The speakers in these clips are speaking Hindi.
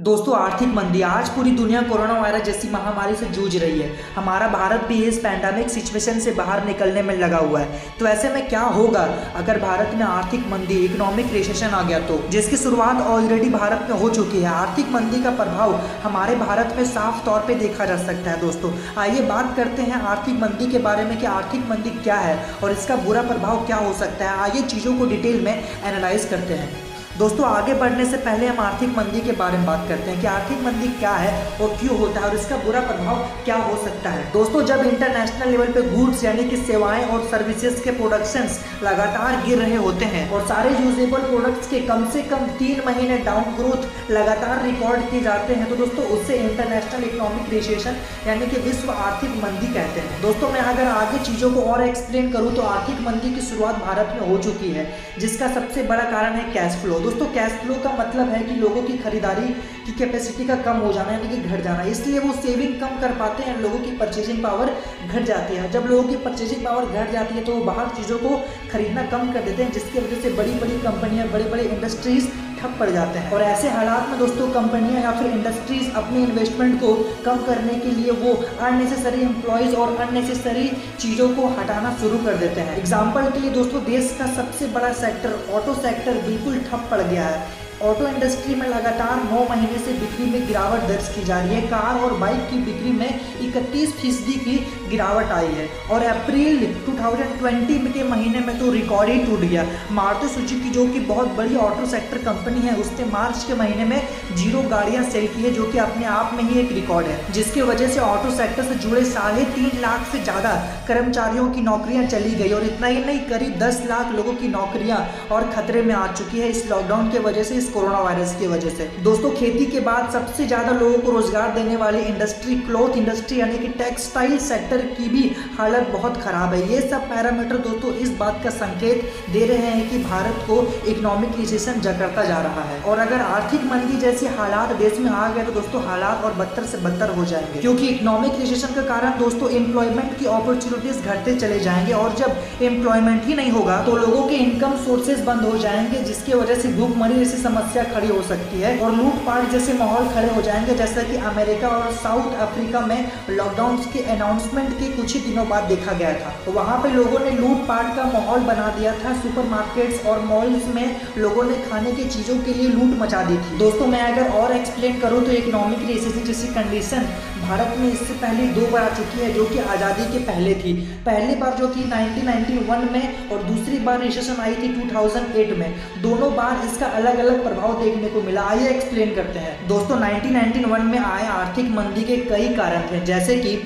दोस्तों, आर्थिक मंदी। आज पूरी दुनिया कोरोना वायरस जैसी महामारी से जूझ रही है। हमारा भारत भी इस पैंडमिक सिचुएशन से बाहर निकलने में लगा हुआ है। तो ऐसे में क्या होगा? अगर भारत में आर्थिक मंदी इकोनॉमिक रिसेशन आ गया तो जिसकी शुरुआत ऑलरेडी भारत में हो चुकी है, आर्थिक मंदी का प्रभाव हमारे भारत में साफ़ तौर पर देखा जा सकता है दोस्तों। आइए बात करते हैं आर्थिक मंदी के बारे में कि आर्थिक मंदी क्या है और इसका बुरा प्रभाव क्या हो सकता है। आइए चीज़ों को डिटेल में एनालाइज करते हैं। दोस्तों, आगे बढ़ने से पहले हम आर्थिक मंदी के बारे में बात करते हैं कि आर्थिक मंदी क्या है और क्यों होता है और इसका बुरा प्रभाव क्या हो सकता है। दोस्तों, जब इंटरनेशनल लेवल पे गुड्स यानी कि सेवाएँ और सर्विसेज़ के प्रोडक्शंस लगातार गिर रहे होते हैं और सारे यूजेबल प्रोडक्ट्स के कम से कम तीन महीने डाउन ग्रोथ लगातार रिकॉर्ड किए जाते हैं तो दोस्तों, उससे इंटरनेशनल इकोनॉमिक रिसेशन यानी कि विश्व आर्थिक मंदी कहते हैं। दोस्तों, मैं अगर आगे चीज़ों को और एक्सप्लेन करूँ तो आर्थिक मंदी की शुरुआत भारत में हो चुकी है, जिसका सबसे बड़ा कारण है कैश फ्लो दोस्तों कैश फ्लो का मतलब है कि लोगों की खरीदारी की कैपेसिटी का कम हो जाना, यानी कि घट जाना। इसलिए वो सेविंग कम कर पाते हैं, लोगों की परचेजिंग पावर घट जाती है। जब लोगों की परचेजिंग पावर घट जाती है तो वो बाहर चीज़ों को खरीदना कम कर देते हैं, जिसकी वजह से बड़ी बड़ी कंपनियाँ बड़े बड़े इंडस्ट्रीज़ ठप पड़ जाते हैं। और ऐसे हालात में दोस्तों कंपनियाँ या फिर इंडस्ट्रीज़ अपने इन्वेस्टमेंट को कम करने के लिए वो अननेसेसरी एम्प्लॉयज़ और अननेसेसरी चीज़ों को हटाना शुरू कर देते हैं। एग्ज़ाम्पल के लिए दोस्तों देश का सबसे बड़ा सेक्टर ऑटो सेक्टर बिल्कुल ठप पड़ गया है। ऑटो इंडस्ट्री में लगातार नौ महीने से बिक्री में गिरावट दर्ज की जा रही है। कार और बाइक की बिक्री में इकतीस फ़ीसदी की गिरावट आई है और अप्रैल 2020 के महीने में तो रिकॉर्ड ही टूट गया। मारुति सुजुकी, जो कि बहुत बड़ी ऑटो सेक्टर कंपनी है, उसने मार्च के महीने में ज़ीरो गाड़ियाँ सेल की है, जो कि अपने आप में ही एक रिकॉर्ड है, जिसकी वजह से ऑटो सेक्टर से जुड़े साढ़े तीन लाख से ज़्यादा कर्मचारियों की नौकरियाँ चली गई और इतना ही नहीं, करीब दस लाख लोगों की नौकरियाँ और खतरे में आ चुकी है। इस लॉकडाउन की वजह से इस कोरोना वायरस की वजह से। दोस्तों, खेती के बाद सबसे ज़्यादा लोगों को रोज़गार देने वाली इंडस्ट्री क्लॉथ इंडस्ट्री यानी कि टेक्सटाइल सेक्टर की भी हालत बहुत ख़राब है। ये सब पैरामीटर दोस्तों, इस बात का संकेत दे रहे हैं कि भारत को इकोनॉमिक रिसेशन जकड़ता जा रहा है। और अगर आर्थिक मंदी जैसी हालात देश में आ गए तो दोस्तों, हालात और बदतर से बदतर हो जाएँगे। क्योंकि इकोनॉमिक रिसेशन के कारण दोस्तों एम्प्लॉयमेंट की अपॉर्चुनिटीज़ घटते चले जाएँगे। और जब एम्प्लॉयमेंट ही नहीं होगा तो लोगों के इनकम सोर्सेज बंद हो जाएँगे, जिसकी वजह से भूखमरी जैसी समस्या खड़ी हो सकती है और लूटपाट जैसे माहौल खड़े हो जाएँगे, जैसा कि अमेरिका और साउथ अफ्रीका में लॉकडाउन के अनाउंसमेंट के कुछ ही दिनों बाद देखा गया था। तो वहाँ पे लोगों ने लूटपाट का माहौल बना दिया था। सुपर और मॉल्स में लोगों ने खाने की चीज़ों के लिए लूट मचा दी थी। दोस्तों, मैं अगर और एक्सप्लेन करूँ तो इकोनॉमिक रेसिस जैसी कंडीशन भारत में इससे पहले दो बार आ चुकी है, जो कि आज़ादी के पहले थी। पहली बार जो थी 1991 में और दूसरी बार रिसेशन आई थी 2008 में। दोनों बार इसका अलग अलग प्रभाव देखने को मिला। आइए एक्सप्लेन करते हैं। दोस्तों 1991 में आए आर्थिक मंदी के कई कारण थे, जैसे कि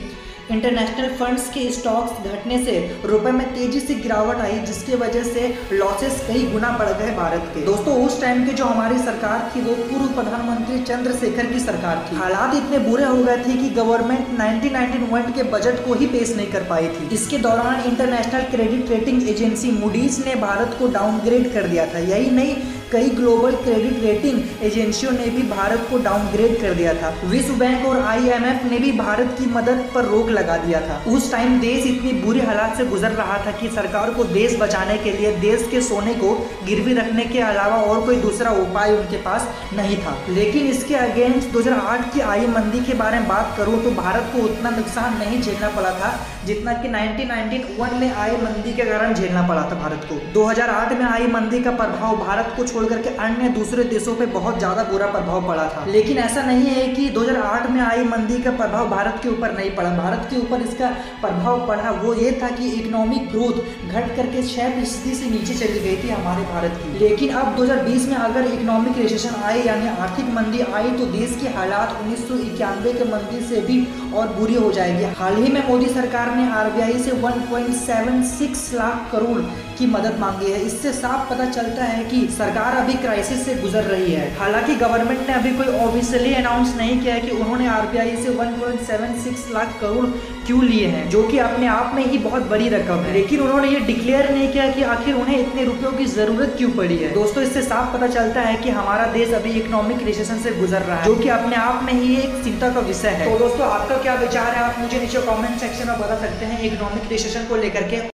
इंटरनेशनल फंड्स के स्टॉक्स घटने से रुपए में तेज़ी से गिरावट आई, जिसकी वजह से लॉसेस कई गुना बढ़ गए भारत के। दोस्तों, उस टाइम की जो हमारी सरकार थी, वो पूर्व प्रधानमंत्री चंद्रशेखर की सरकार थी। हालात इतने बुरे हो गए थे कि गवर्नमेंट 1991 के बजट को ही पेश नहीं कर पाई थी। इसके दौरान international credit rating agency Moody's ने भारत को डाउनग्रेड कर दिया था। यही नहीं कई ग्लोबल क्रेडिट रेटिंग एजेंसियों ने भी भारत को डाउनग्रेड कर दिया था। विश्व बैंक और आईएमएफ ने भी भारत की मदद पर रोक लगा दिया था। उस टाइम देश इतनी बुरी हालात से गुजर रहा था कि सरकार को देश बचाने के लिए देश के सोने को गिरवी रखने के अलावा और कोई दूसरा उपाय उनके पास नहीं था। लेकिन इसके अगेंस्ट 2008 की आई मंदी के बारे में बात करूँ तो भारत को उतना नुकसान नहीं झेलना पड़ा था, जितना कि 1991 में आई मंदी के कारण झेलना पड़ा था भारत को। 2008 में आई मंदी का प्रभाव भारत को करके अन्य दूसरे देशों पे बहुत ज़्यादा बुरा प्रभाव पड़ा था। लेकिन ऐसा नहीं है कि 2008 में आई मंदी का प्रभाव भारत के ऊपर नहीं पड़ा। भारत के ऊपर इसका प्रभाव पड़ा वो ये था कि इकोनॉमिक ग्रोथ घट करके छह फ़ीसदी से नीचे चली गई थी हमारे भारत की। लेकिन अब 2020 में अगर इकोनॉमिक रिसेशन आए यानी आर्थिक मंदी आई तो देश के हालात उन्नीस के मंदी से भी और बुरी हो जाएगी। हाल ही में मोदी सरकार ने आरबीआई से 1.76 लाख करोड़ की मदद मांगी है। इससे साफ़ पता चलता है कि सरकार अभी क्राइसिस से गुजर रही है। हालाँकि गवर्नमेंट ने अभी कोई ऑफिशियली अनाउंस नहीं किया है कि उन्होंने आरबीआई से 1.76 लाख करोड़ क्यों लिए हैं, जो कि अपने आप में ही बहुत बड़ी रकम है। लेकिन उन्होंने ये डिक्लेयर नहीं किया कि आखिर उन्हें इतने रुपयों की ज़रूरत क्यों पड़ी है। दोस्तों, इससे साफ़ पता चलता है कि हमारा देश अभी इकोनॉमिक रिसेशन से गुजर रहा है, जो कि अपने आप में ही एक चिंता का विषय है। तो दोस्तों, आपका क्या विचार है? आप मुझे नीचे कॉमेंट सेक्शन में बता सकते हैं इकोनॉमिक रिसेशन को लेकर के।